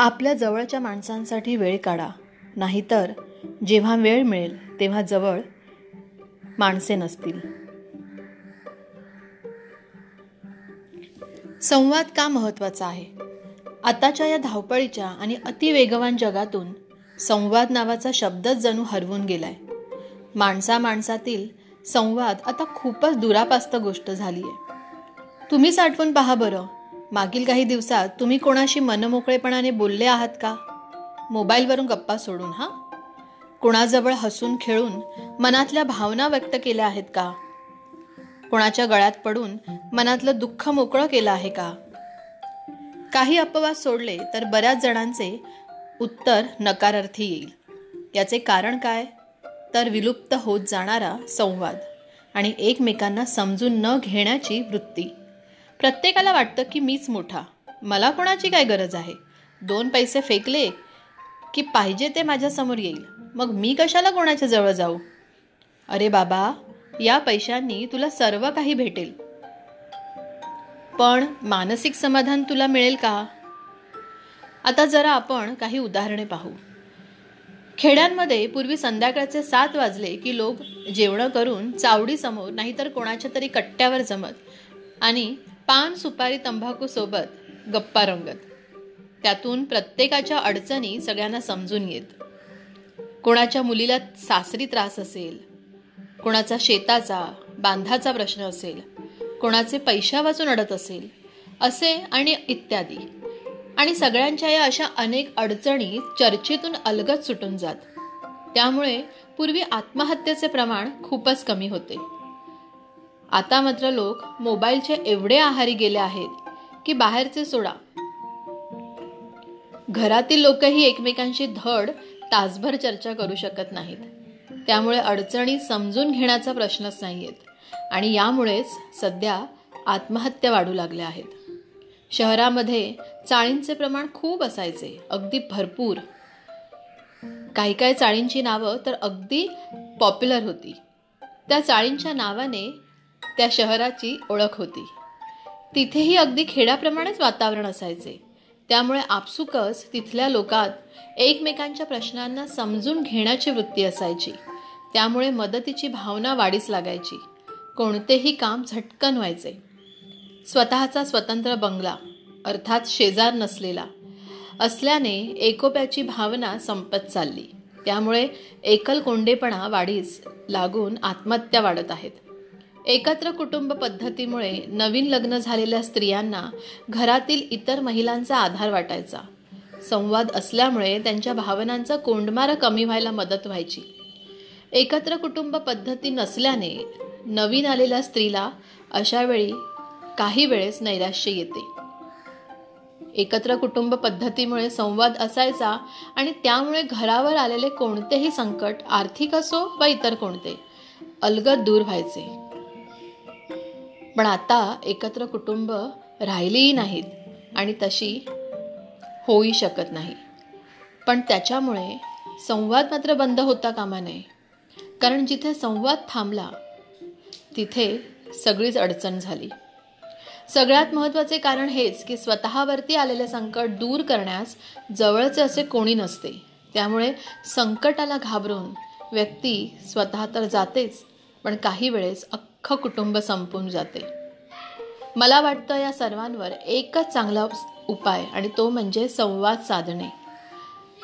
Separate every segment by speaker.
Speaker 1: आपल्या जवळच्या माणसांसाठी वेळ काढा. नाहीतर जेव्हा वेळ मिळेल तेव्हा जवळ माणसे नसतील. संवाद का महत्त्वाचा आहे? आताच्या या धावपळीच्या आणि अतिवेगवान जगातून संवाद नावाचा शब्दच जणू हरवून गेलाय. माणसा माणसातील संवाद आता खूपच दुरापास्त गोष्ट झाली आहे तुम्हीच आठवून पहा बरं मागील काही दिवसात तुम्ही कोणाशी मनमोकळेपणाने बोलले आहात का? मोबाईलवरून गप्पा सोडून हा? कोणाजवळ हसून खेळून मनातल्या भावना व्यक्त केल्या आहेत का? कोणाच्या गळ्यात पडून मनातलं दुःख मोकळं केलं आहे का? काही अपवाद सोडले तर बऱ्याच जणांचे उत्तर नकारार्थी येईल. याचे कारण काय? तर विलुप्त होत जाणारा संवाद आणि एकमेकांना समजून न घेण्याची वृत्ती. प्रत्येकाला वाटतं की मीच मोठा. मला कोणाची काय गरज आहे? दोन पैसे फेकले की पाहिजे ते माझ्यासमोर येईल. मग मी कशाला कोणाच्या जवळ जाऊ? अरे बाबा या पैशांनी तुला सर्व काही भेटेल. पण मानसिक समाधान तुला मिळेल का? आता जरा आपण काही उदाहरणे पाहू. खेड्यांमध्ये पूर्वी संध्याकाळचे सात वाजले की लोक जेवणं करून चावडीसमोर नाहीतर कोणाच्या तरी कट्ट्यावर जमत आणि पान सुपारी तंबाखूसोबत गप्पा रंगत. त्यातून प्रत्येकाच्या अडचणी सगळ्यांना समजून येत. कोणाच्या मुलीला सासरी त्रास असेल कोणाचा शेताचा बांधाचा प्रश्न असेल कोणाचे पैशा वाचून अडत असेल असे आणि इत्यादी. आणि सगळ्यांच्या या अशा अनेक अडचणी चर्चेतून अलगत सुटून जात. त्यामुळे पूर्वी आत्महत्येचे प्रमाण खूपच कमी होते. आता मात्र लोक मोबाईलचे एवढे आहारी गेले आहेत की बाहेरचे सोडा. घरातील लोकही एकमेकांशी धड तासभर चर्चा करू शकत नाहीत. त्यामुळे अडचणी समजून घेण्याचा प्रश्नच नाही आहेत आणि यामुळेच सध्या आत्महत्या वाढू लागल्या आहेत. शहरामध्ये चाळींचे प्रमाण खूप असायचे अगदी भरपूर. काही काही चाळींची नावं तर अगदी पॉप्युलर होती. त्या चाळींच्या नावाने त्या शहराची ओळख होती. तिथेही अगदी खेड्याप्रमाणेच वातावरण असायचे. त्यामुळे आपसुकच तिथल्या लोकात एकमेकांच्या प्रश्नांना समजून घेण्याची वृत्ती असायची. त्यामुळे मदतीची भावना वाढीस लागायची. कोणतेही काम झटकन व्हायचे. स्वतःचा स्वतंत्र बंगला अर्थात शेजार नसलेला असल्याने एकोप्याची भावना संपत चालली. त्यामुळे एकल कोंडेपणा वाढीस लागून आत्महत्या वाढत आहेत. एकत्र कुटुंब पद्धतीमुळे नवीन लग्न झालेल्या स्त्रियांना घरातील इतर महिलांचा आधार वाटायचा. संवाद असल्यामुळे त्यांच्या भावनांचा कोंडमारा कमी व्हायला मदत व्हायची. एकत्र कुटुंब पद्धती नसल्याने नवीन आलेल्या स्त्रीला अशावेळी काही वेळेस नैराश्य येते. एकत्र कुटुंब पद्धतीमुळे संवाद असायचा आणि त्यामुळे घरावर आलेले कोणतेही संकट आर्थिक असो वा इतर कोणते अलगद दूर व्हायचे. पण आता एकत्र कुटुंब राहिलीही नाहीत आणि तशी होऊ शकत नाही. पण त्याच्यामुळे संवाद मात्र बंद होता कामा नये. कारण जिथे संवाद थांबला तिथे सगळीच अडचण झाली. सगळ्यात महत्त्वाचे कारण हेच की स्वतःवरती आलेले संकट दूर करण्यास जवळचे असे कोणी नसते. त्यामुळे संकटाला घाबरून व्यक्ती स्वतः तर जातेच पण काही वेळेस अख्खं कुटुंब संपून जाते. मला वाटतं या सर्वांवर एकच चांगला उपाय आणि तो म्हणजे संवाद साधणे.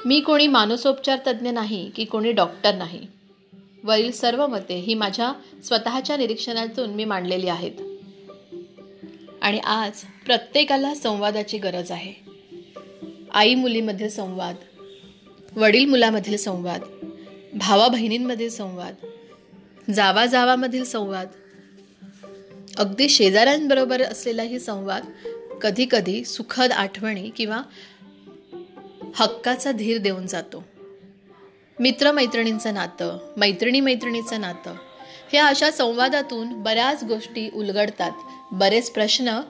Speaker 1: मी कोणी मानसोपचार तज्ज्ञ नाही की कोणी डॉक्टर नाही. वरील सर्व मते ही माझ्या स्वतःच्या निरीक्षणातून मी मांडलेली आहेत. आणि आज प्रत्येकाला संवादाची गरज आहे. आई मुलीमधील संवाद वडील मुलामधील संवाद भावा बहिणींमधील संवाद जावा जावामधील संवाद अगदी शेजाऱ्यांबरोबर असलेलाही संवाद कधी कधी सुखद आठवणी किंवा हक्काचा धीर देऊन जातो. मित्रमैत्रिणींचं नातं मैत्रिणी मैत्रिणीचं नातं ह्या अशा संवादातून बऱ्याच गोष्टी उलगडतात बरेच प्रश्न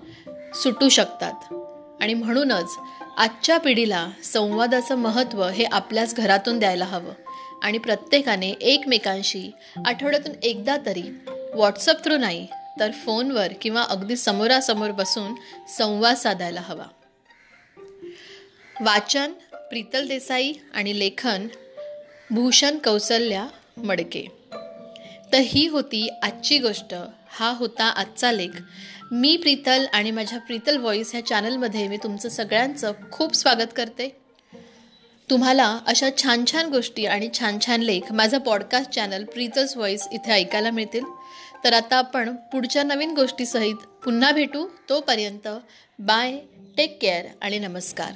Speaker 1: सुटू शकतात. आणि म्हणूनच आजच्या पिढीला संवादाचं महत्त्व हे आपल्याच घरातून द्यायला हवं आणि प्रत्येकाने एकमेकांशी आठवड्यातून एकदा तरी व्हॉट्सअप थ्रू नाही तर फोनवर किंवा अगदी समोरासमोर बसून संवाद साधायला हवा. वाचन प्रीतल देसाई आणि लेखन भूषण कौसल्या मडके. तर ही होती आजची गोष्ट. हा होता आजचा लेख. मी प्रीतल आणि माझ्या प्रीतल व्हॉईस ह्या चॅनलमध्ये मी तुमचं सगळ्यांचं खूप स्वागत करते. तुम्हाला अशा छान छान गोष्टी आणि छान छान लेख माझं पॉडकास्ट चॅनल प्रीतल्स व्हॉईस इथे ऐकायला मिळतील. तर आता आपण पुढच्या नवीन गोष्टीसहित पुन्हा भेटू तोपर्यंत बाय टेक केअर आणि नमस्कार.